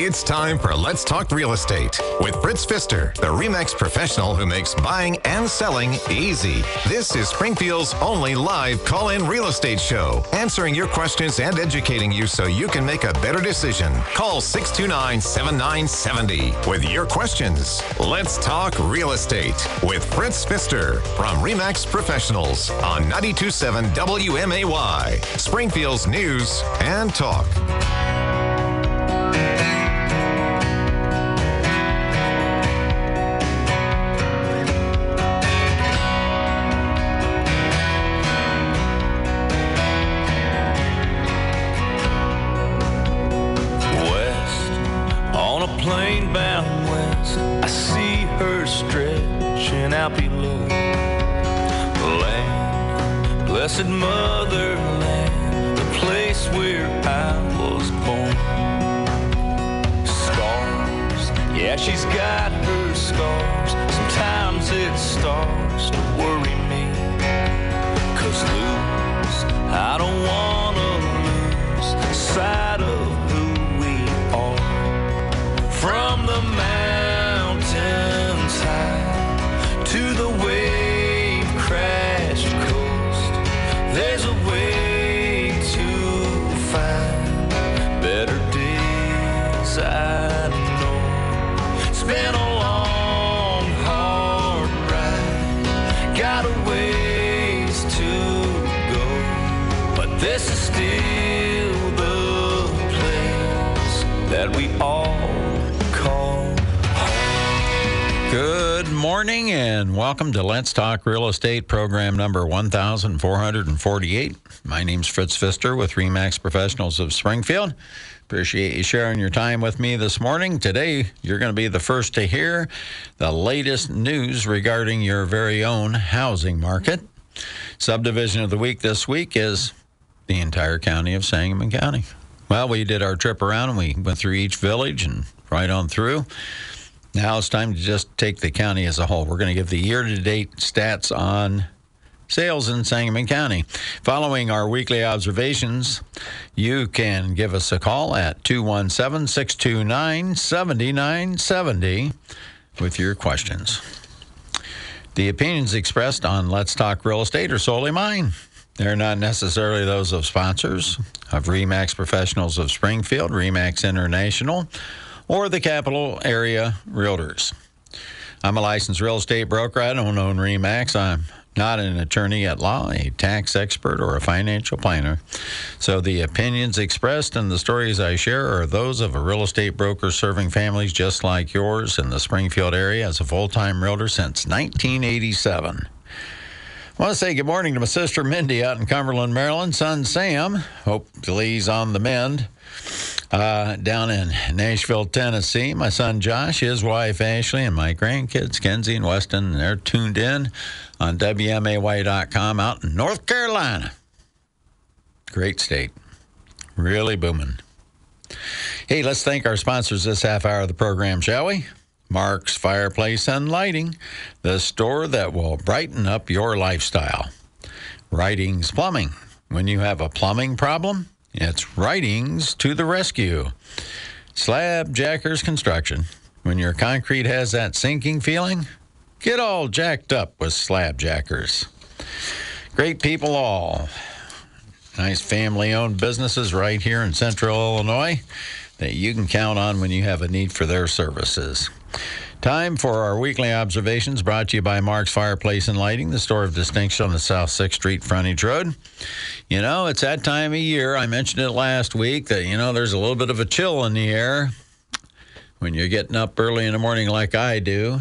It's time for Let's Talk Real Estate with Fritz Pfister, the REMAX professional who makes buying and selling easy. This is Springfield's only live call in real estate show, answering your questions and educating you so you can make a better decision. Call 629 7970 with your questions. Let's Talk Real Estate with Fritz Pfister from REMAX Professionals on 927 WMAY, Springfield's News and Talk. Welcome to Let's Talk Real Estate program number 1448. My name's Fritz Pfister with REMAX Professionals of Springfield. Appreciate you sharing your time with me this morning. Today, you're going to be the first to hear the latest news regarding your very own housing market. Subdivision of the week this week is the entire county of Sangamon County. Well, we did our trip around and we went through each village and right on through. Now it's time to just take the county as a whole. We're going to give the year to date stats on sales in Sangamon County. Following our weekly observations, you can give us a call at 217 629 7970 with your questions. The opinions expressed on Let's Talk Real Estate are solely mine. They're not necessarily those of sponsors of REMAX Professionals of Springfield, REMAX International, or the Capital Area Realtors. I'm a licensed real estate broker. I don't own REMAX. I'm not an attorney at law, a tax expert, or a financial planner. So the opinions expressed and the stories I share are those of a real estate broker serving families just like yours in the Springfield area as a full time realtor since 1987. I want to say good morning to my sister Mindy out in Cumberland, Maryland. Son Sam, hopefully he's on the mend. Uh, down in Nashville, Tennessee, my son Josh, his wife Ashley, and my grandkids Kenzie and Weston, they're tuned in on WMAY.com out in North Carolina. Great state. Really booming. Hey, let's thank our sponsors this half hour of the program, shall we? Mark's Fireplace and Lighting, the store that will brighten up your lifestyle. Writings Plumbing. When you have a plumbing problem, it's Writings to the rescue. Slab Jackers Construction. When your concrete has that sinking feeling, get all jacked up with Slab Jackers. Great people all. Nice family owned businesses right here in central Illinois that you can count on when you have a need for their services. Time for our weekly observations brought to you by Mark's Fireplace and Lighting, the store of distinction on the South 6th Street frontage road. You know, it's that time of year. I mentioned it last week that, you know, there's a little bit of a chill in the air when you're getting up early in the morning like I do.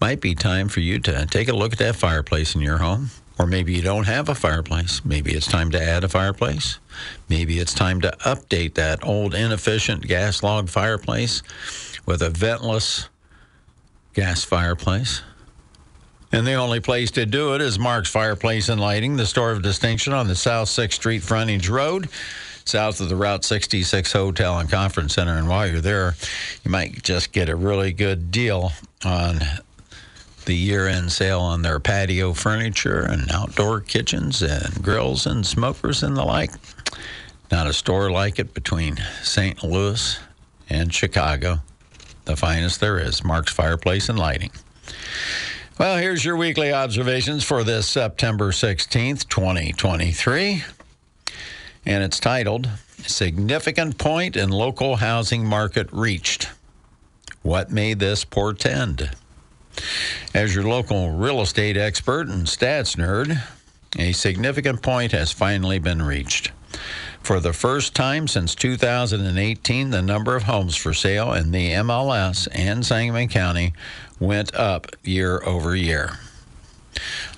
Might be time for you to take a look at that fireplace in your home. Or maybe you don't have a fireplace. Maybe it's time to add a fireplace. Maybe it's time to update that old inefficient gas log fireplace with a ventless gas fireplace. And the only place to do it is Mark's Fireplace and Lighting, the store of distinction on the South 6th Street frontage road, south of the Route 66 Hotel and Conference Center. And while you're there, you might just get a really good deal on the year end sale on their patio furniture and outdoor kitchens and grills and smokers and the like. Not a store like it between St. Louis and Chicago. The finest there is, Mark's Fireplace and Lighting. Well, here's your weekly observations for this September 16th, 2023. And it's titled Significant Point in Local Housing Market Reached. What may this portend? As your local real estate expert and stats nerd, a significant point has finally been reached. For the first time since 2018, the number of homes for sale in the MLS and Sangamon County went up year over year.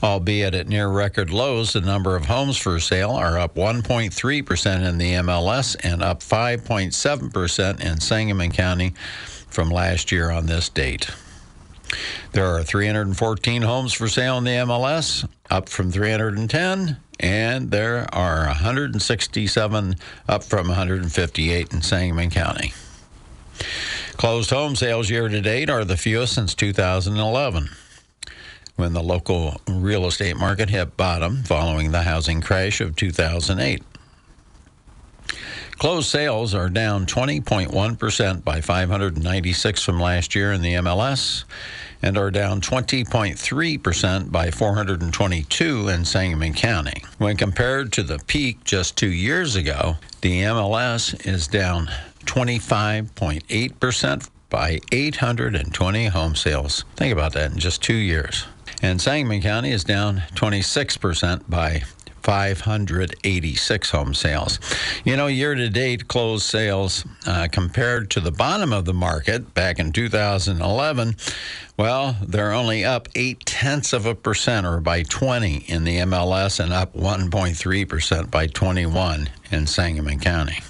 Albeit at near record lows, the number of homes for sale are up 1.3% in the MLS and up 5.7% in Sangamon County from last year on this date. There are 314 homes for sale in the MLS, up from 310, and there are 167 up from 158 in Sangamon County. Closed home sales year to date are the fewest since 2011, when the local real estate market hit bottom following the housing crash of 2008. Closed sales are down 20.1% by 596 from last year in the MLS and are down 20.3% by 422 in Sangamon County. When compared to the peak just two years ago, the MLS is down 25.8% by 820 home sales. Think about that in just two years. And Sangamon County is down 26% by 586 home sales. You know, year to date closed sales uh, compared to the bottom of the market back in 2011, well, they're only up eight tenths of a percent or by 20 in the MLS and up 1.3% by 21 in Sangamon County.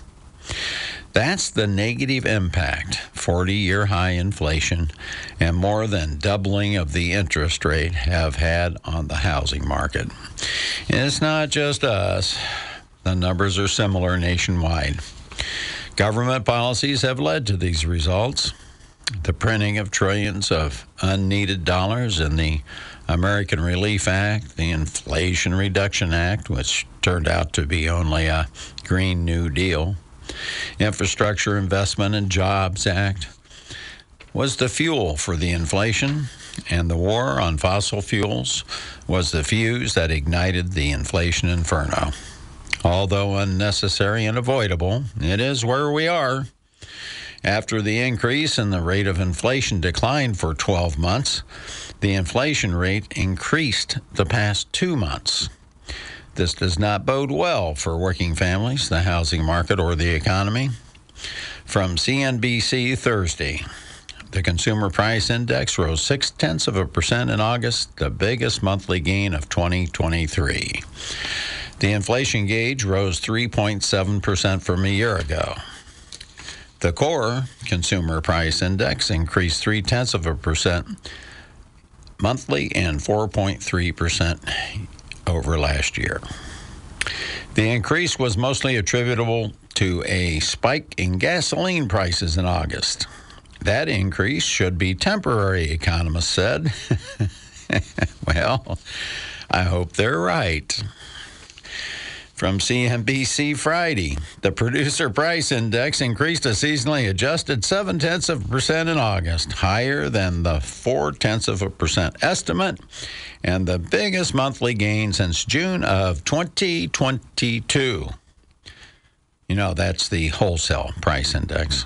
That's the negative impact 40 year high inflation and more than doubling of the interest rate have had on the housing market. And it's not just us, the numbers are similar nationwide. Government policies have led to these results. The printing of trillions of unneeded dollars in the American Relief Act, the Inflation Reduction Act, which turned out to be only a Green New Deal, Infrastructure Investment and Jobs Act was the fuel for the inflation, and the war on fossil fuels was the fuse that ignited the inflation inferno. Although unnecessary and avoidable, it is where we are. After the increase in the rate of inflation declined for 12 months, the inflation rate increased the past two months. This does not bode well for working families, the housing market, or the economy. From CNBC Thursday, the Consumer Price Index rose six tenths of a percent in August, the biggest monthly gain of 2023. The inflation gauge rose 3.7% from a year ago. The core Consumer Price Index increased three tenths of a percent monthly and 4.3% over last year. The increase was mostly attributable to a spike in gasoline prices in August. That increase should be temporary, economists said. well, I hope they're right. From CNBC Friday, the producer price index increased a seasonally adjusted seven tenths of a percent in August, higher than the four tenths of a percent estimate, and the biggest monthly gain since June of 2022. You know, that's the wholesale price index.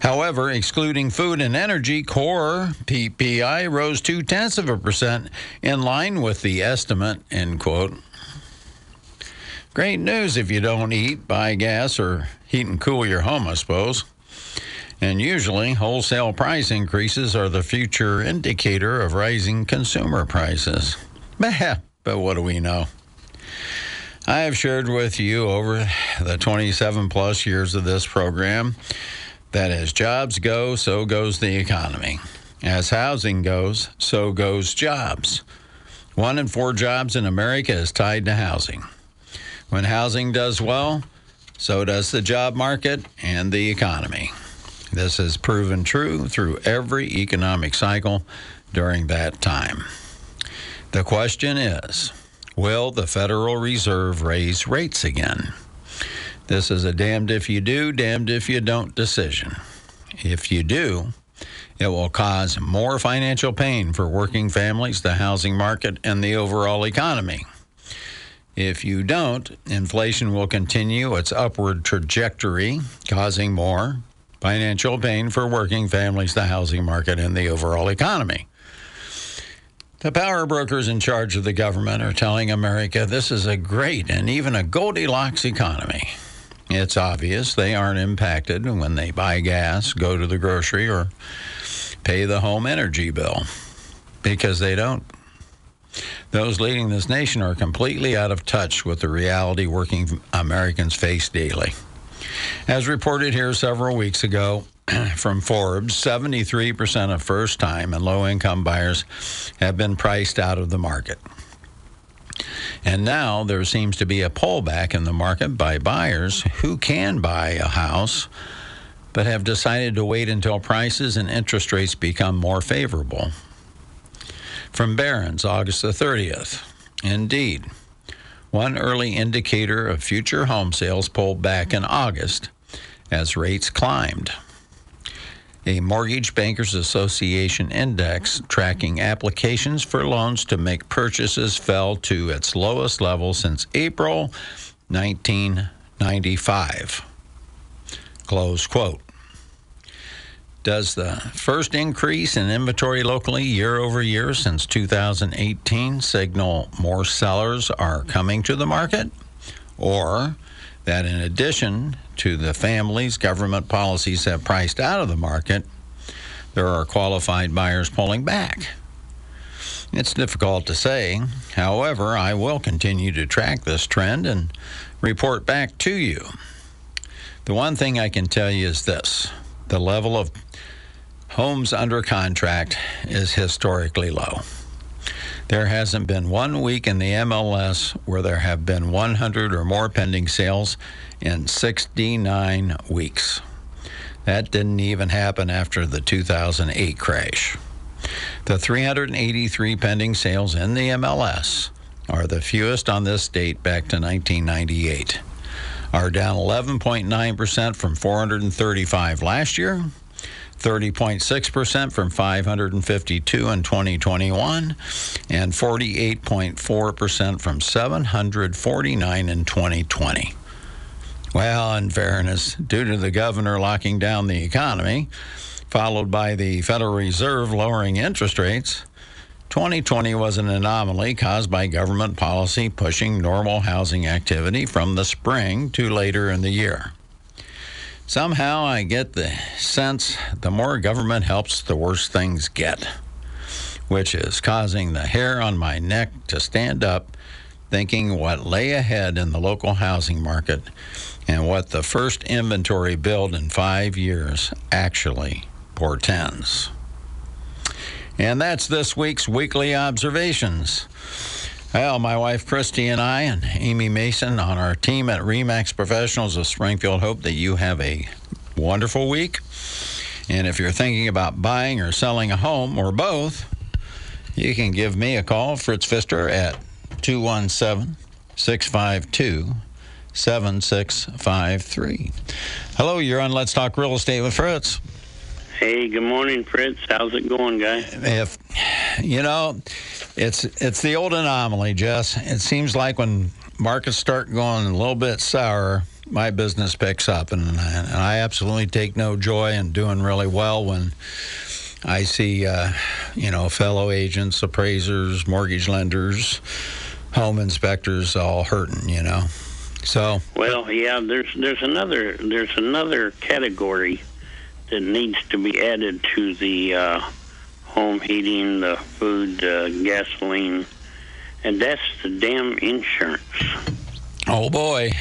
However, excluding food and energy, core PPI rose two tenths of a percent in line with the estimate, end quote. Great news if you don't eat, buy gas, or heat and cool your home, I suppose. And usually, wholesale price increases are the future indicator of rising consumer prices. But what do we know? I have shared with you over the 27 plus years of this program that as jobs go, so goes the economy. As housing goes, so goes jobs. One in four jobs in America is tied to housing. When housing does well, so does the job market and the economy. This has proven true through every economic cycle during that time. The question is Will the Federal Reserve raise rates again? This is a damned if you do, damned if you don't decision. If you do, it will cause more financial pain for working families, the housing market, and the overall economy. If you don't, inflation will continue its upward trajectory, causing more financial pain for working families, the housing market, and the overall economy. The power brokers in charge of the government are telling America this is a great and even a Goldilocks economy. It's obvious they aren't impacted when they buy gas, go to the grocery, or pay the home energy bill because they don't. Those leading this nation are completely out of touch with the reality working Americans face daily. As reported here several weeks ago from Forbes, 73% of first time and low income buyers have been priced out of the market. And now there seems to be a pullback in the market by buyers who can buy a house but have decided to wait until prices and interest rates become more favorable. From Barron's, August the 30th. Indeed, one early indicator of future home sales pulled back in August as rates climbed. A Mortgage Bankers Association index tracking applications for loans to make purchases fell to its lowest level since April 1995. Close quote. Does the first increase in inventory locally year over year since 2018 signal more sellers are coming to the market? Or that in addition to the families government policies have priced out of the market, there are qualified buyers pulling back? It's difficult to say. However, I will continue to track this trend and report back to you. The one thing I can tell you is this the level of homes under contract is historically low. There hasn't been one week in the MLS where there have been 100 or more pending sales in 69 weeks. That didn't even happen after the 2008 crash. The 383 pending sales in the MLS are the fewest on this date back to 1998. Are down 11.9% from 435 last year 30.6% from 552 in 2021, and 48.4% from 749 in 2020. Well, in fairness, due to the governor locking down the economy, followed by the Federal Reserve lowering interest rates, 2020 was an anomaly caused by government policy pushing normal housing activity from the spring to later in the year. Somehow I get the sense the more government helps, the worse things get, which is causing the hair on my neck to stand up, thinking what lay ahead in the local housing market and what the first inventory build in five years actually portends. And that's this week's weekly observations. Well, my wife Christy and I and Amy Mason on our team at Remax Professionals of Springfield hope that you have a wonderful week. And if you're thinking about buying or selling a home or both, you can give me a call, Fritz Pfister, at 217 652 7653. Hello, you're on Let's Talk Real Estate with Fritz. Hey, good morning, Fritz. How's it going, guy? If you know, it's it's the old anomaly, Jess. It seems like when markets start going a little bit sour, my business picks up, and, and I absolutely take no joy in doing really well when I see, uh, you know, fellow agents, appraisers, mortgage lenders, home inspectors all hurting. You know, so well, yeah. There's there's another there's another category that needs to be added to the uh, home heating, the food, uh, gasoline, and that's the damn insurance. Oh boy.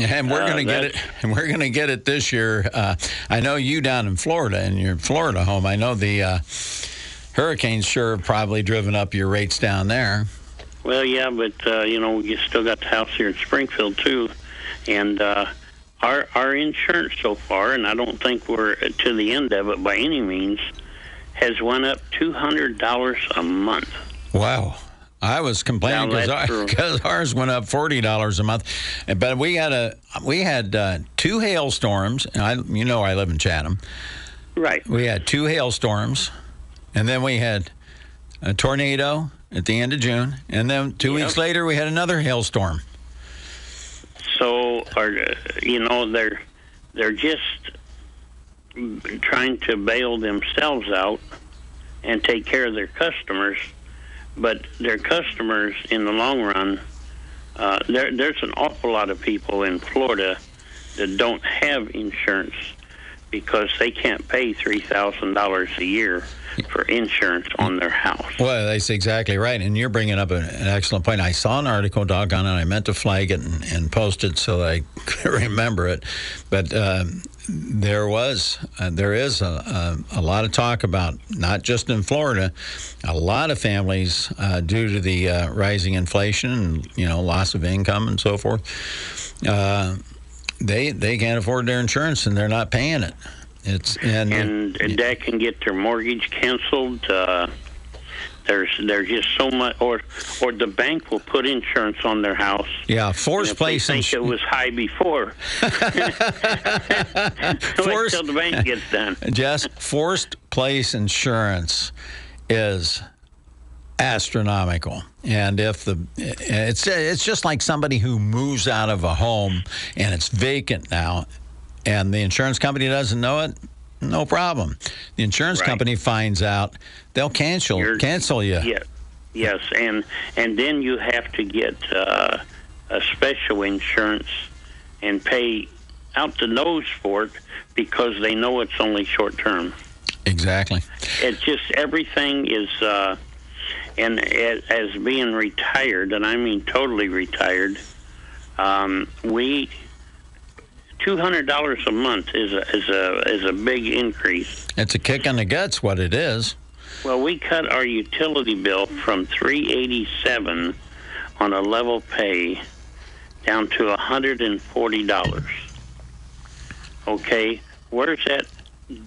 And we're uh, going to get it. And we're going to get it this year. Uh, I know you down in Florida, in your Florida home. I know the uh, hurricanes sure have probably driven up your rates down there. Well, yeah, but uh, you know you still got the house here in Springfield too, and uh, our our insurance so far, and I don't think we're to the end of it by any means, has went up two hundred dollars a month. Wow, I was complaining Now, that's true. because ours went up forty dollars a month, but we had a we had uh, two hailstorms. And I, you know, I live in Chatham. Right. We had two hailstorms, and then we had a tornado at the end of June, and then two Yep. weeks later we had another hailstorm. So, are you know they're they're just trying to bail themselves out and take care of their customers, but their customers in the long run. Uh, there, there's an awful lot of people in Florida that don't have insurance because they can't pay three thousand dollars a year for insurance on their house. Well, that's exactly right. And you're bringing up an, excellent point. I saw an article, doggone it. I meant to flag it and, and post it so I could remember it. But um, there was, uh, there is a, a, a lot of talk about, not just in Florida, a lot of families, uh, due to the uh, rising inflation and, you know, loss of income and so forth, uh, they, they can't afford their insurance and they're not paying it. It's and, and that can get their mortgage canceled. Uh, there's there's just so much, or or the bank will put insurance on their house. yeah, And forced if they place think it was high before. Forced- till the bank gets done. Jess, forced place insurance is astronomical. And if the it's it's just like somebody who moves out of a home and it's vacant now and the insurance company doesn't know it, no problem. The insurance Right. company finds out, they'll cancel You're- cancel you. Yeah, yes, and and then you have to get uh, a special insurance and pay out the nose for it because they know it's only short term. Exactly. it's just everything is uh and as, being retired and i mean totally retired um we two hundred dollars a month is a is a is a big increase It's a kick in the guts what it is. well we cut our utility bill from three eighty seven on a level pay down to a hundred and forty dollars okay where's that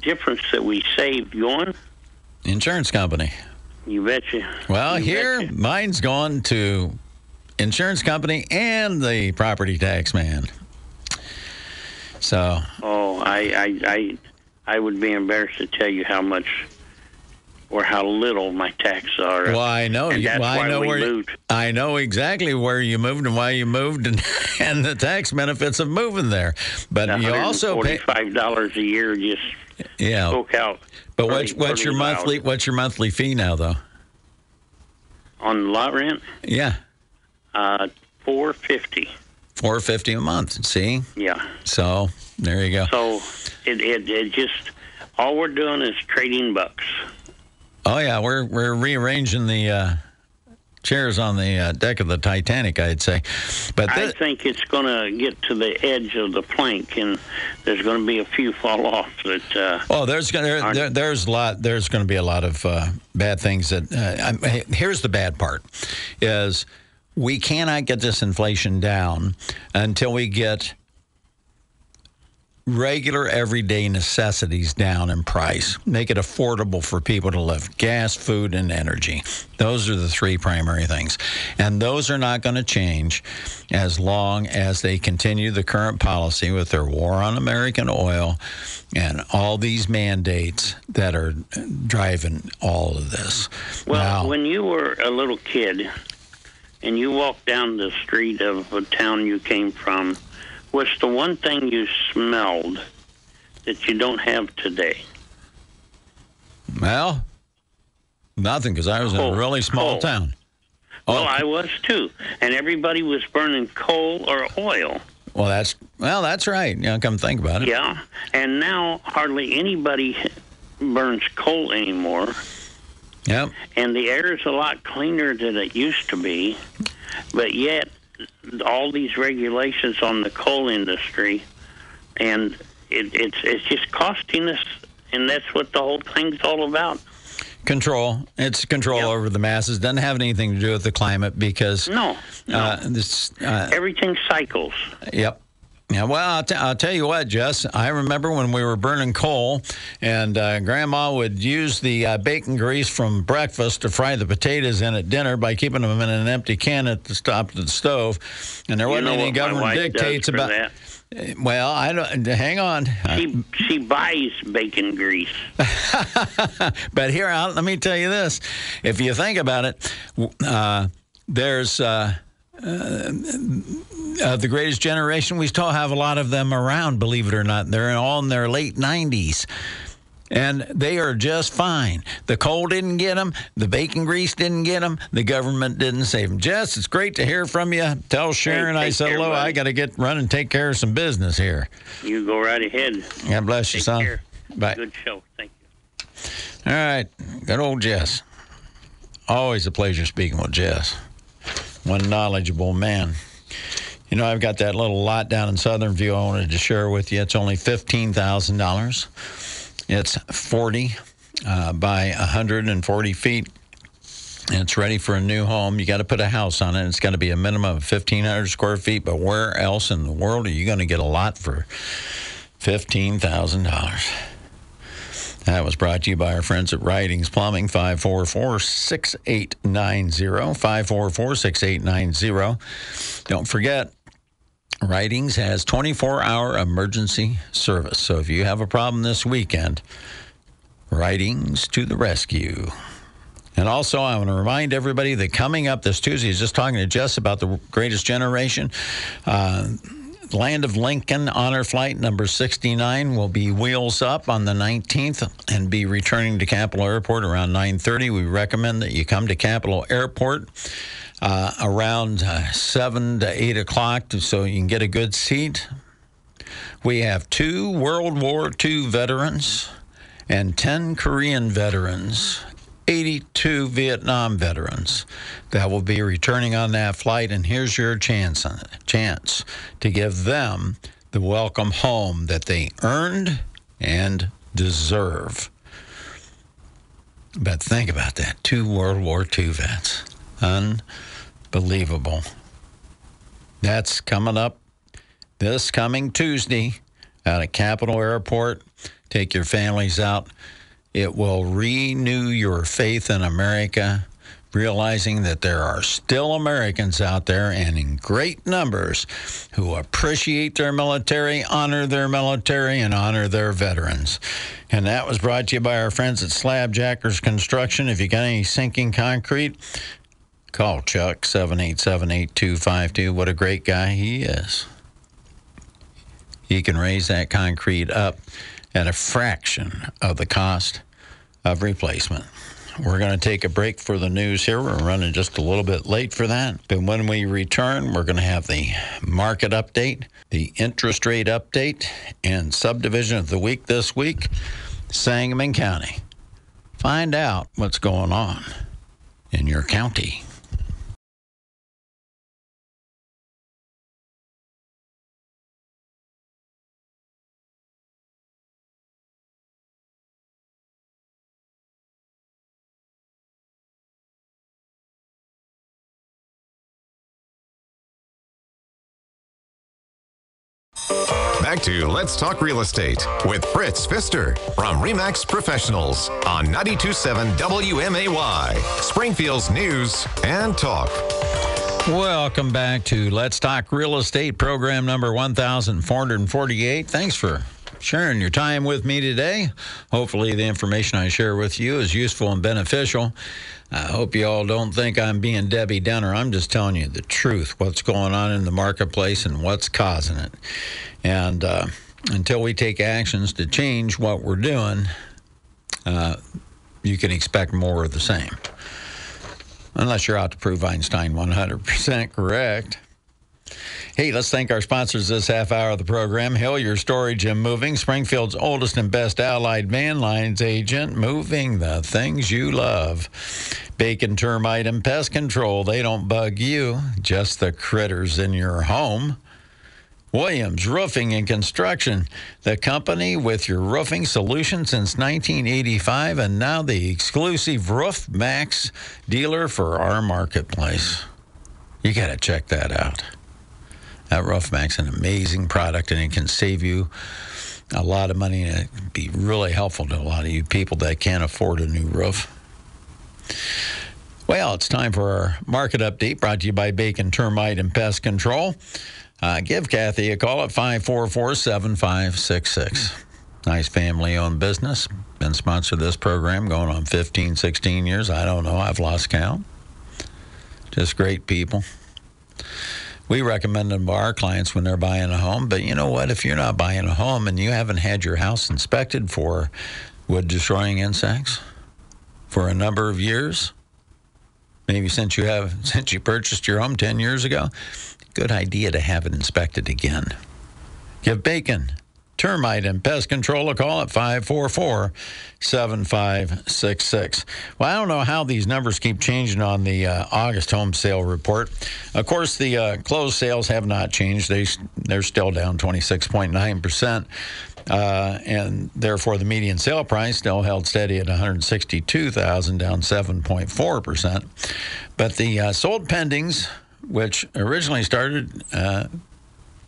difference that we saved going Insurance company. You betcha Well, You here betcha. mine's gone to insurance company and the property tax man. So Oh, I, I, I, I would be embarrassed to tell you how much or how little my taxes are. Well, I know. And you- that's well, I why know we where. moved. I know exactly where you moved and why you moved, and, and the tax benefits of moving there. But you also pay. forty-five dollars a year just Yeah. spoke out. But what's what's your monthly what's your monthly fee now though? on lot rent? Yeah, Uh, four fifty. four fifty a month. See, Yeah. so there you go. So it, it it just all we're doing is trading bucks. Oh yeah, we're we're rearranging the uh, chairs on the uh, deck of the Titanic. I'd say, but I think it's going to get to the edge of the plank, and there's going to be a few fall off that. Uh, Oh, there's gonna there, there, there's a lot. There's going to be a lot of uh, bad things. That uh, I'm, here's the bad part: is we cannot get this inflation down until we get regular everyday necessities down in price. Make it affordable for people to live. Gas, food, and energy. Those are the three primary things. And those are not going to change as long as they continue the current policy with their war on American oil and all these mandates that are driving all of this. Well, now, when you were a little kid and you walked down the street of a town you came from, what's the one thing you smelled that you don't have today? well, nothing because I was in a really small Coal. town. Well, oh. I was too, and everybody was burning coal or oil. Well, that's well, that's right. Yeah, come think about it. Yeah, and now hardly anybody burns coal anymore, Yep. and the air is a lot cleaner than it used to be. But yet, all these regulations on the coal industry, and it, it's it's just costing us, and that's what the whole thing's all about. Control. It's control Yep. over the masses. Doesn't have anything to do with the climate because No, no, uh, this. Uh, everything cycles. yep. Yeah, well, I'll, t- I'll, tell you what, Jess. I remember when we were burning coal, and uh, Grandma would use the uh, bacon grease from breakfast to fry the potatoes in at dinner by keeping them in an empty can at the top of the stove. And there wasn't any government dictates about. That. Well, I don't. Hang on. She she buys bacon grease. but here, I'll, let me tell you this: if you think about it, uh, there's. Uh, uh, the greatest generation, we still have a lot of them around, believe it or not. They're all in their late 90s. And they are just fine. The coal didn't get them. The bacon grease didn't get them. The government didn't save them. Jess, it's great to hear from you. Tell Sharon hey, I said hello. I got to get run and take care of some business here. You go right ahead. God bless take you, son. Care. Bye. Good show. Thank you. All right. Good old Jess. Always a pleasure speaking with Jess. One knowledgeable man. You know, I've got that little lot down in Southern View I wanted to share with you. It's only $15,000. It's 40 uh, by 140 feet. And it's ready for a new home. You got to put a house on it. It's got to be a minimum of 1,500 square feet. But where else in the world are you going to get a lot for $15,000? That was brought to you by our friends at Writings Plumbing, 544 6890. 544 6890. Don't forget, Writings has 24 hour emergency service. So if you have a problem this weekend, Writings to the rescue. And also, I want to remind everybody that coming up this Tuesday, I was just talking to Jess about the greatest generation. Uh, Land of Lincoln Honor Flight number 69 will be wheels up on the 19th and be returning to Capital Airport around 9:30. We recommend that you come to Capital Airport uh, around uh, 7 to 8 o'clock so you can get a good seat. We have two World War II veterans and 10 Korean veterans 82 Vietnam veterans that will be returning on that flight, and here's your chance chance to give them the welcome home that they earned and deserve. But think about that two World War II vets. Unbelievable. That's coming up this coming Tuesday out at Capital Airport. Take your families out. It will renew your faith in America, realizing that there are still Americans out there and in great numbers who appreciate their military, honor their military, and honor their veterans. And that was brought to you by our friends at Slabjackers Construction. If you got any sinking concrete, call Chuck 787 8252. What a great guy he is. He can raise that concrete up at a fraction of the cost of replacement. We're going to take a break for the news here. We're running just a little bit late for that. But when we return, we're going to have the market update, the interest rate update, and subdivision of the week this week, Sangamon County. Find out what's going on in your county. Back to Let's Talk Real Estate with Fritz Pfister from REMAX Professionals on 92.7 WMAY, Springfield's News and Talk. Welcome back to Let's Talk Real Estate, program number 1448. Thanks for sharing your time with me today. Hopefully, the information I share with you is useful and beneficial. I hope you all don't think I'm being Debbie Downer. I'm just telling you the truth, what's going on in the marketplace and what's causing it. And uh, until we take actions to change what we're doing, uh, you can expect more of the same. Unless you're out to prove Einstein 100% correct. Hey, let's thank our sponsors this half hour of the program. Hillier Storage and Moving, Springfield's oldest and best allied van lines agent, moving the things you love. Bacon Termite and Pest Control, they don't bug you, just the critters in your home. Williams Roofing and Construction, the company with your roofing solution since 1985 and now the exclusive Roof Maxx dealer for our marketplace. You got to check that out. That Roof Maxx an amazing product, and it can save you a lot of money and it'd be really helpful to a lot of you people that can't afford a new roof. Well, it's time for our market update brought to you by Bacon Termite and Pest Control. Uh, give Kathy a call at 544 7566. Nice family owned business. Been sponsored this program going on 15, 16 years. I don't know. I've lost count. Just great people. We recommend them to our clients when they're buying a home. But you know what? If you're not buying a home and you haven't had your house inspected for wood destroying insects for a number of years, maybe since you have since you purchased your home 10 years ago, good idea to have it inspected again. Give Bacon termite and pest control a call at 544 7566. Well, I don't know how these numbers keep changing on the uh, August home sale report. Of course, the uh, closed sales have not changed, they, they're still down 26.9%. Uh, and therefore, the median sale price still held steady at 162,000, down 7.4%. But the uh, sold pendings, which originally started uh,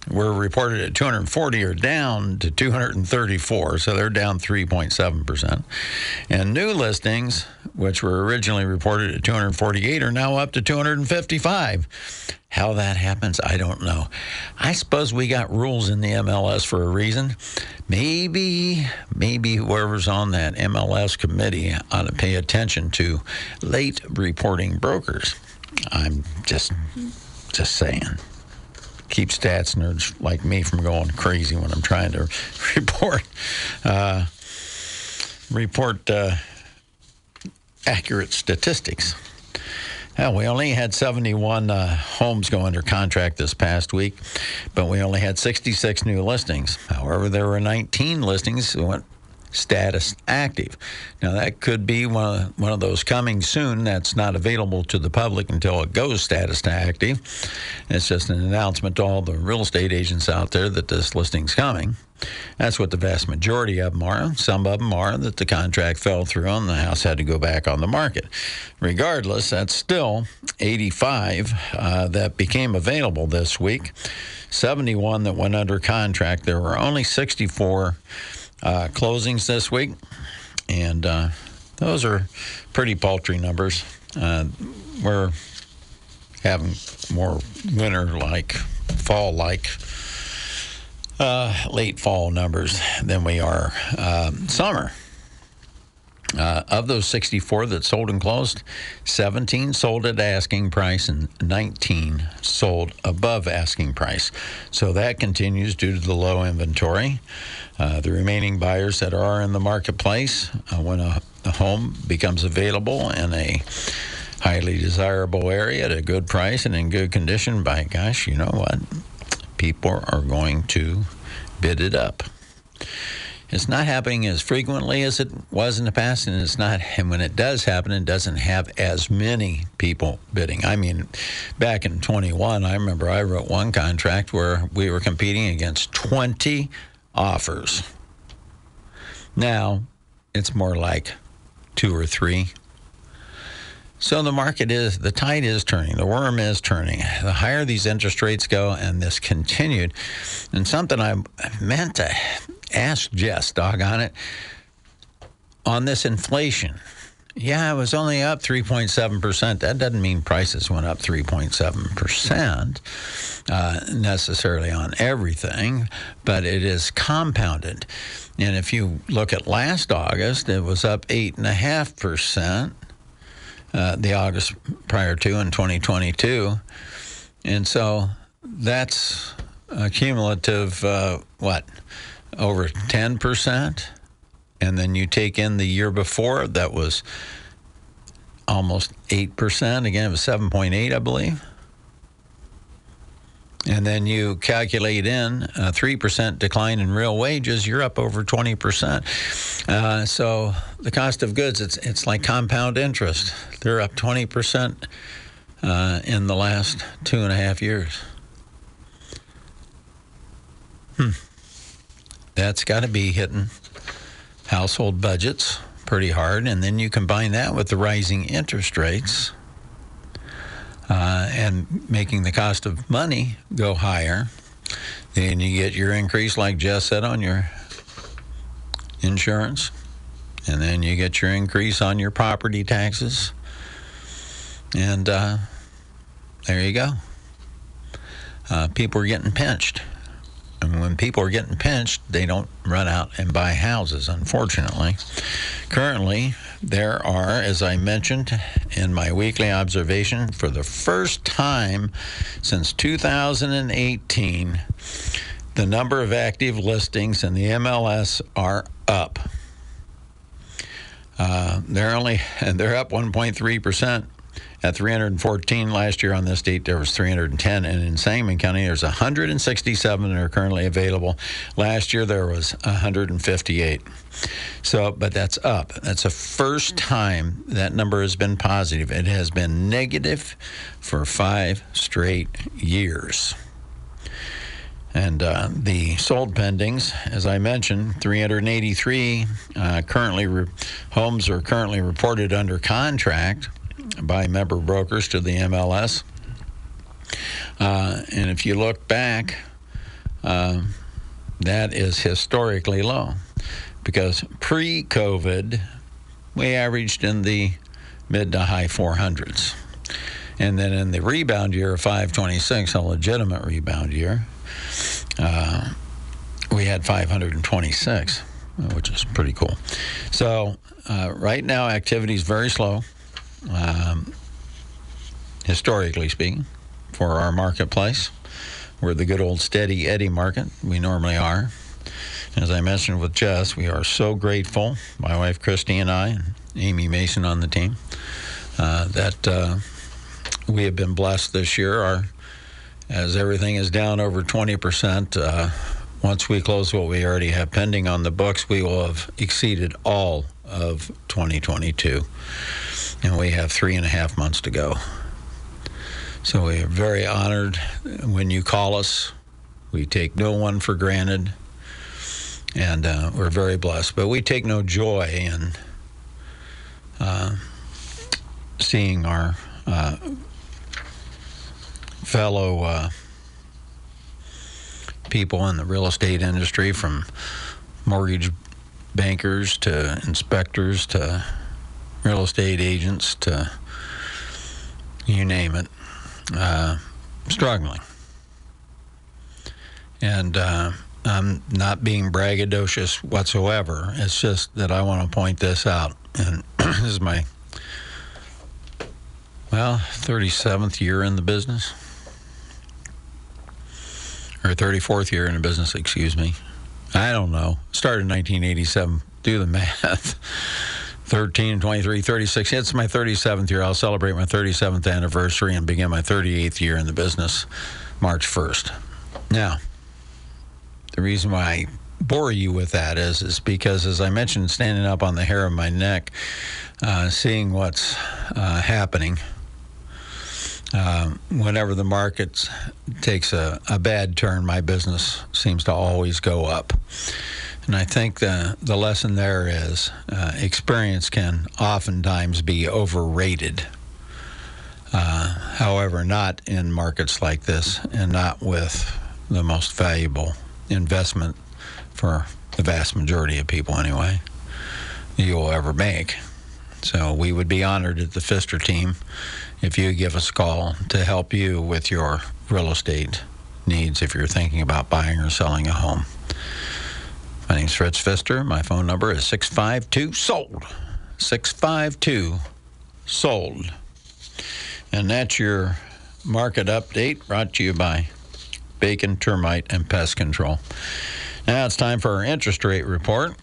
were reported at 240 are down to 234, so they're down 3.7%. And new listings, which were originally reported at 248, are now up to 255. How that happens, I don't know. I suppose we got rules in the MLS for a reason. Maybe, maybe whoever's on that MLS committee ought to pay attention to late reporting brokers. I'm just, just saying keep stats nerds like me from going crazy when I'm trying to report uh, report uh, accurate statistics. Well, we only had 71 uh, homes go under contract this past week, but we only had 66 new listings. However, there were 19 listings that went status active. Now, that could be one of, one of those coming soon that's not available to the public until it goes status active. It's just an announcement to all the real estate agents out there that this listing's coming. That's what the vast majority of them are. Some of them are that the contract fell through and the house had to go back on the market. Regardless, that's still 85 uh, that became available this week, 71 that went under contract. There were only 64 uh, closings this week, and uh, those are pretty paltry numbers. Uh, we're having more winter-like, fall-like, uh, late fall numbers than we are um, summer. Uh, of those 64 that sold and closed, 17 sold at asking price and 19 sold above asking price. So that continues due to the low inventory. Uh, the remaining buyers that are in the marketplace, uh, when a, a, home becomes available in a highly desirable area at a good price and in good condition, by gosh, you know what? People are going to bid it up. It's not happening as frequently as it was in the past, and it's not. And when it does happen, it doesn't have as many people bidding. I mean, back in 21, I remember I wrote one contract where we were competing against 20 offers. Now, it's more like two or three. So the market is, the tide is turning, the worm is turning. The higher these interest rates go, and this continued, and something I meant to ask Jess, doggone it, on this inflation. Yeah, it was only up 3.7%. That doesn't mean prices went up 3.7% uh, necessarily on everything, but it is compounded. And if you look at last August, it was up 8.5%, uh, the August prior to in 2022. And so that's a cumulative, uh, what, over 10%? And then you take in the year before, that was almost 8%. Again, it was 7.8, I believe. And then you calculate in a 3% decline in real wages, you're up over 20%. Uh, so the cost of goods, it's, it's like compound interest. They're up 20% uh, in the last two and a half years. Hmm. That's got to be hitting household budgets pretty hard. And then you combine that with the rising interest rates. uh, and making the cost of money go higher, then you get your increase, like Jess said, on your insurance, and then you get your increase on your property taxes, and uh, there you go. Uh, people are getting pinched. And when people are getting pinched, they don't run out and buy houses, unfortunately. Currently, there are, as I mentioned in my weekly observation, for the first time since 2018, the number of active listings in the MLS are up. Uh, they're only and they're up 1.3 percent at 314 last year on this date there was 310 and in sangamon county there's 167 that are currently available. Last year there was 158 so but that's up. That's the first time that number has been positive. It has been negative for five straight years. And uh, the sold pendings, as I mentioned, 383 uh, currently re- homes are currently reported under contract by member brokers to the MLS. Uh, and if you look back, uh, that is historically low because pre COVID, we averaged in the mid to high 400s. And then in the rebound year of 526, a legitimate rebound year, uh, we had 526, which is pretty cool. So uh, right now, activity is very slow um, historically speaking, for our marketplace. We're the good old steady Eddie market. We normally are. As I mentioned with Jess, we are so grateful, my wife Christy and I, and Amy Mason on the team, uh, that uh, we have been blessed this year. Our, as everything is down over 20%, uh, once we close what we already have pending on the books, we will have exceeded all of 2022 and we have three and a half months to go. So we are very honored when you call us. We take no one for granted, and uh, we're very blessed. But we take no joy in uh, seeing our uh, fellow uh, people in the real estate industry, from mortgage bankers to inspectors to real estate agents to you name it, uh, struggling. And uh, I'm not being braggadocious whatsoever. It's just that I want to point this out. And this is my, well, 37th year in the business. Or 34th year in the business, excuse me. I don't know. Started in 1987. Do the math. 13, 23, 36. It's my 37th year. I'll celebrate my 37th anniversary and begin my 38th year in the business March 1st. Now, the reason why I bore you with that is is because, as I mentioned, standing up on the hair of my neck, uh, seeing what's uh, happening. Uh, whenever the market takes a, a bad turn, my business seems to always go up. And I think the, the lesson there is uh, experience can oftentimes be overrated. Uh, however, not in markets like this and not with the most valuable investment for the vast majority of people, anyway, you'll ever make. So we would be honored at the Pfister team if you give us a call to help you with your real estate needs if you're thinking about buying or selling a home. My name's Fritz Pfister. My phone number is 652 SOLD. 652 SOLD. And that's your market update brought to you by Bacon, Termite, and Pest Control. Now it's time for our interest rate report.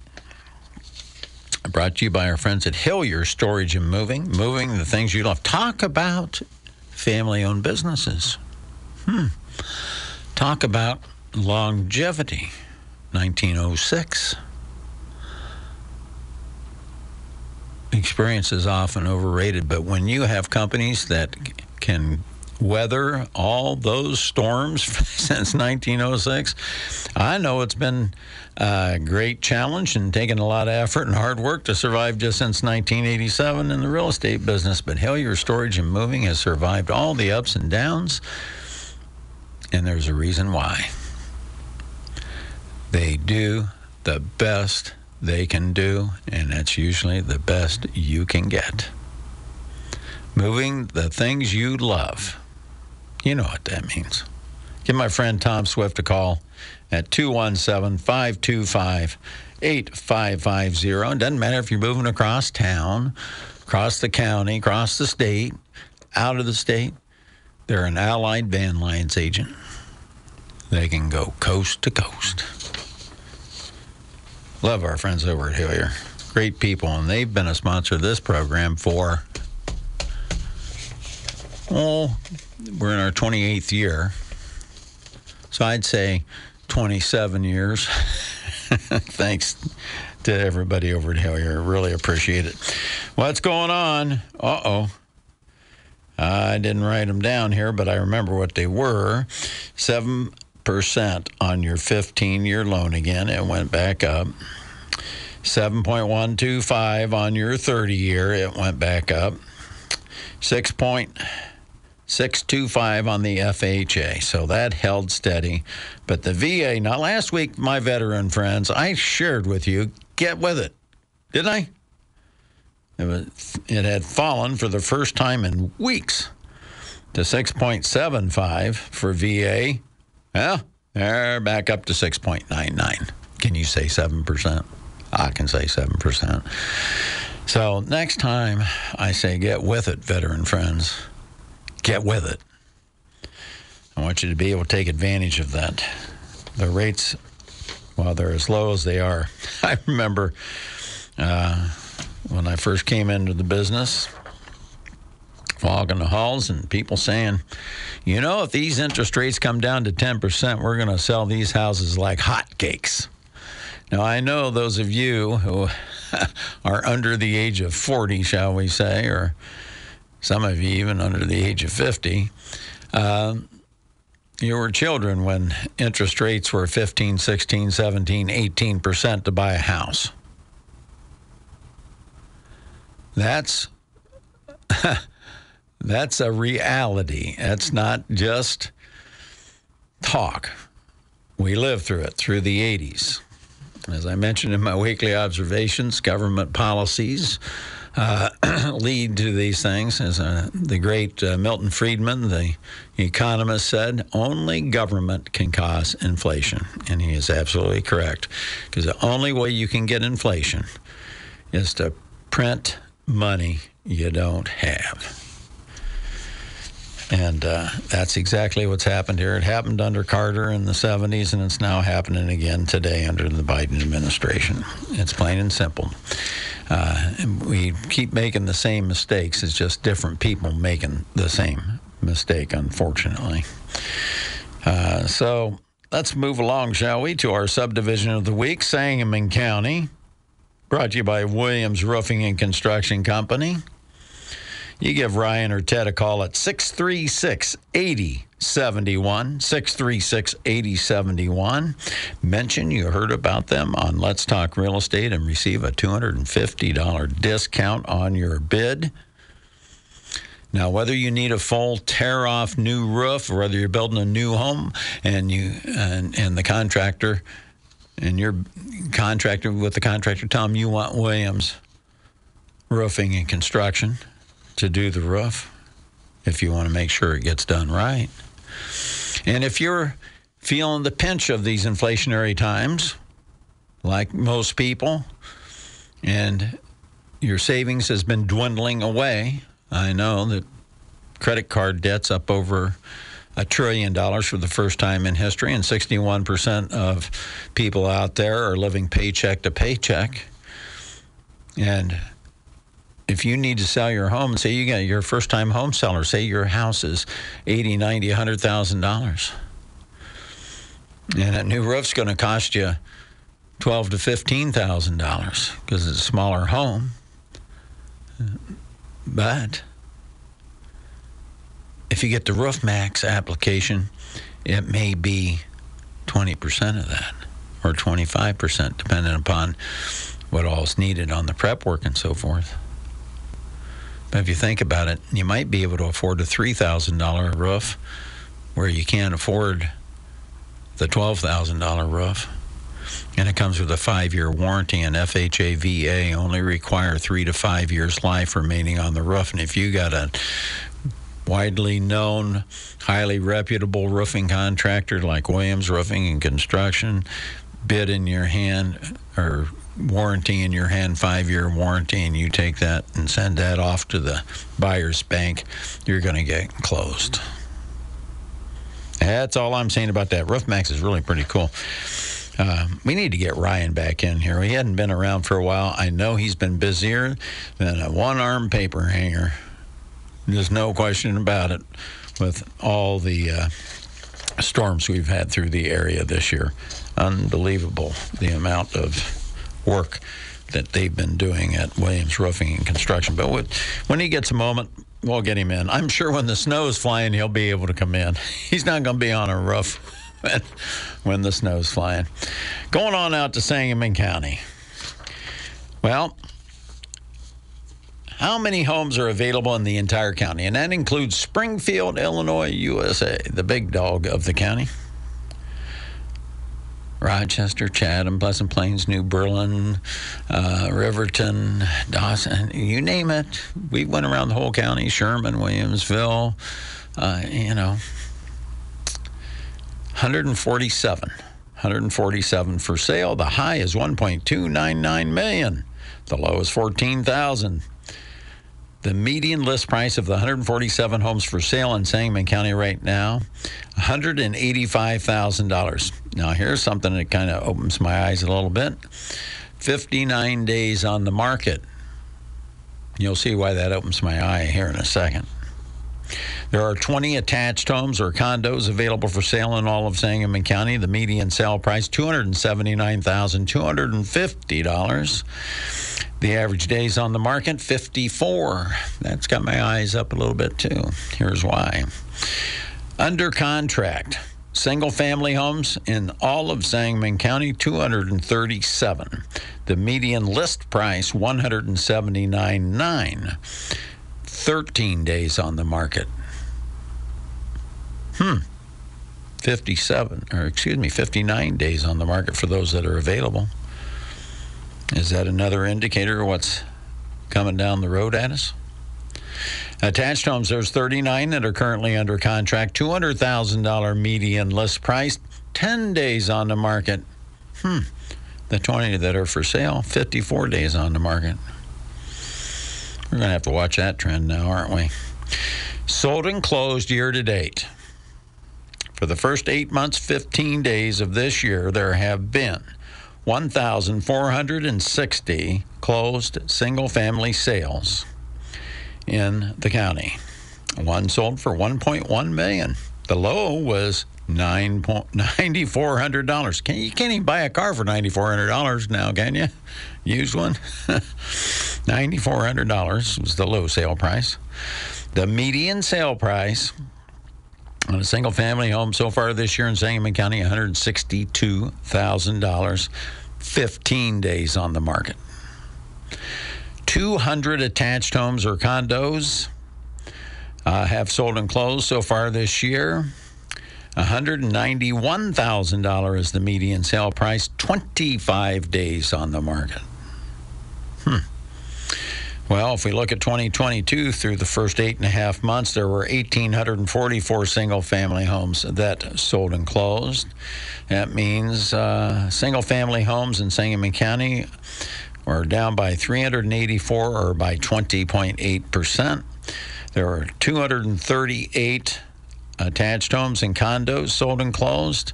Brought to you by our friends at Hillier Storage and Moving. Moving the things you love. Talk about family owned businesses. Hmm. Talk about longevity. 1906. Experience is often overrated, but when you have companies that can weather all those storms since 1906. I know it's been a great challenge and taken a lot of effort and hard work to survive just since 1987 in the real estate business, but Hillier Storage and Moving has survived all the ups and downs, and there's a reason why. They do the best they can do, and that's usually the best you can get. Moving the things you love. You know what that means. Give my friend Tom Swift a call at 217 525 8550. It doesn't matter if you're moving across town, across the county, across the state, out of the state. They're an Allied Van Lines agent. They can go coast to coast. Love our friends over at Hillier. Great people, and they've been a sponsor of this program for, oh, we're in our 28th year. So I'd say 27 years. Thanks to everybody over at Hillier. Really appreciate it. What's going on? Uh oh. I didn't write them down here, but I remember what they were. 7% on your 15 year loan again. It went back up. 7.125 on your 30 year. It went back up. 6.625 on the FHA. So that held steady. But the VA, now last week, my veteran friends, I shared with you, get with it. Didn't I? It, was, it had fallen for the first time in weeks to 6.75 for VA. Well, they're back up to 6.99. Can you say 7%? I can say 7%. So next time I say get with it, veteran friends, get with it. I want you to be able to take advantage of that. The rates, while they're as low as they are, I remember uh, when I first came into the business, walking the halls and people saying, you know, if these interest rates come down to 10%, we're going to sell these houses like hotcakes. Now, I know those of you who are under the age of 40, shall we say, or some of you even under the age of 50. Uh, you were children when interest rates were 15, 16, 17, 18% to buy a house. That's that's a reality. That's not just talk. We lived through it through the 80s. As I mentioned in my weekly observations, government policies uh, lead to these things. As uh, the great uh, Milton Friedman, the economist, said, only government can cause inflation. And he is absolutely correct. Because the only way you can get inflation is to print money you don't have. And uh, that's exactly what's happened here. It happened under Carter in the 70s, and it's now happening again today under the Biden administration. It's plain and simple. Uh, and we keep making the same mistakes. It's just different people making the same mistake, unfortunately. Uh, so let's move along, shall we, to our subdivision of the week, Sangamon County, brought to you by Williams Roofing and Construction Company. You give Ryan or Ted a call at 636 8071. 636 8071. Mention you heard about them on Let's Talk Real Estate and receive a $250 discount on your bid. Now, whether you need a full tear off new roof or whether you're building a new home and you and, and the contractor and you're contractor with the contractor Tom, you want Williams roofing and construction to do the roof if you want to make sure it gets done right. And if you're feeling the pinch of these inflationary times, like most people, and your savings has been dwindling away, I know that credit card debt's up over a trillion dollars for the first time in history, and 61% of people out there are living paycheck to paycheck. And if you need to sell your home, say you got your first time home seller, say your house is 80, 90, 100,000 dollars. And a new roof's going to cost you twelve to fifteen thousand dollars because it's a smaller home. But if you get the Roof Maxx application, it may be 20% of that or 25%, depending upon what all's needed on the prep work and so forth. But if you think about it, you might be able to afford a $3,000 roof where you can't afford the $12,000 roof. And it comes with a five year warranty, and FHA, VA only require three to five years life remaining on the roof. And if you got a widely known, highly reputable roofing contractor like Williams Roofing and Construction, bid in your hand or warranty in your hand, five year warranty, and you take that and send that off to the buyer's bank, you're going to get closed. That's all I'm saying about that. Roof Maxx is really pretty cool. Uh, we need to get Ryan back in here. He hadn't been around for a while. I know he's been busier than a one arm paper hanger. There's no question about it with all the uh, storms we've had through the area this year. Unbelievable the amount of work that they've been doing at Williams Roofing and Construction. But when he gets a moment, we'll get him in. I'm sure when the snow's flying, he'll be able to come in. He's not going to be on a roof when, when the snow's flying. Going on out to Sangamon County. Well, how many homes are available in the entire county? And that includes Springfield, Illinois, USA, the big dog of the county. Rochester, Chatham, Pleasant Plains, New Berlin, uh, Riverton, Dawson, you name it. We went around the whole county, Sherman, Williamsville, uh, you know, 147. 147 for sale. The high is 1.299 million. The low is 14,000. The median list price of the 147 homes for sale in Sangamon County right now, $185,000. Now, here's something that kind of opens my eyes a little bit 59 days on the market. You'll see why that opens my eye here in a second. There are 20 attached homes or condos available for sale in all of Sangamon County. The median sale price $279,250. The average days on the market 54. That's got my eyes up a little bit too. Here's why. Under contract, single family homes in all of Sangamon County 237. The median list price 179.9. 13 days on the market. Hmm. 57, or excuse me, 59 days on the market for those that are available. Is that another indicator of what's coming down the road at us? Attached homes, there's 39 that are currently under contract, $200,000 median list price, 10 days on the market. Hmm. The 20 that are for sale, 54 days on the market. We're going to have to watch that trend now, aren't we? Sold and closed year to date. For the first eight months, 15 days of this year, there have been 1,460 closed single family sales in the county. One sold for 1.1 million. The low was nine ninety four hundred dollars. Can you can't even buy a car for ninety four hundred dollars now, can you? Used one. ninety four hundred dollars was the low sale price. The median sale price on a single family home so far this year in Sangamon County, $162,000, 15 days on the market. 200 attached homes or condos uh, have sold and closed so far this year. $191,000 is the median sale price, 25 days on the market. Hmm. Well, if we look at 2022 through the first eight and a half months, there were 1,844 single family homes that sold and closed. That means uh, single family homes in Sangamon County were down by 384 or by 20.8%. There are 238 attached homes and condos sold and closed.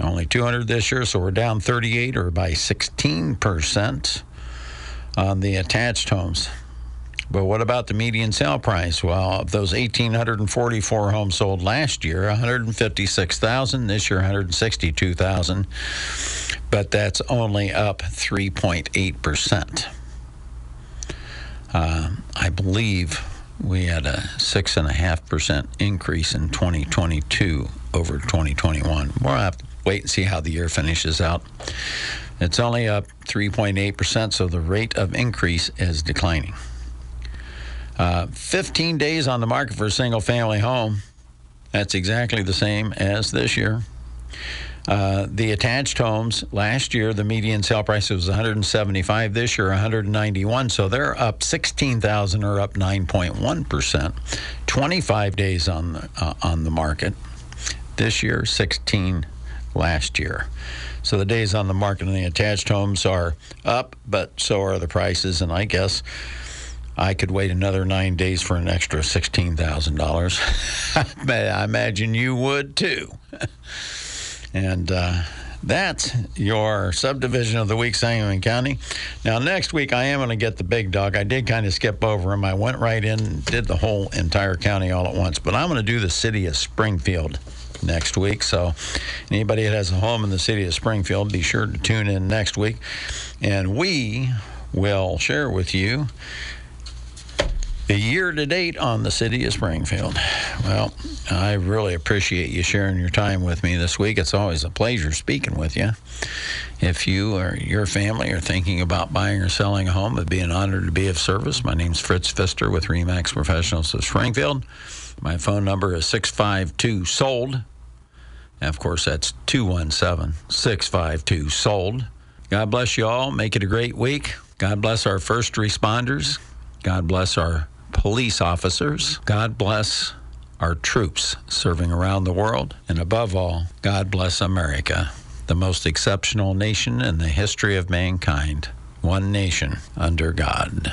Only 200 this year, so we're down 38 or by 16% on the attached homes. But what about the median sale price? Well, of those 1,844 homes sold last year, 156,000. This year, 162,000. But that's only up 3.8 percent. Uh, I believe we had a 6.5% increase in 2022 over 2021. We'll have to wait and see how the year finishes out. It's only up 3.8%, so the rate of increase is declining. Uh, 15 days on the market for a single family home. That's exactly the same as this year. Uh, the attached homes last year, the median sale price was 175. This year, 191. So they're up 16,000, or up 9.1 percent. 25 days on the uh, on the market this year, 16 last year. So the days on the market in the attached homes are up, but so are the prices. And I guess I could wait another nine days for an extra $16,000. I imagine you would too. and uh, that's your subdivision of the week, Sangamon County. Now, next week, I am going to get the big dog. I did kind of skip over him. I went right in and did the whole entire county all at once, but I'm going to do the city of Springfield next week. So, anybody that has a home in the city of Springfield, be sure to tune in next week. And we will share with you the year to date on the city of Springfield. Well, I really appreciate you sharing your time with me this week. It's always a pleasure speaking with you. If you or your family are thinking about buying or selling a home, it'd be an honor to be of service. My name's Fritz Pfister with Remax Professionals of Springfield. My phone number is 652 SOLD. Of course, that's 217 652 SOLD. God bless you all. Make it a great week. God bless our first responders. God bless our police officers. God bless our troops serving around the world. And above all, God bless America, the most exceptional nation in the history of mankind. One nation under God.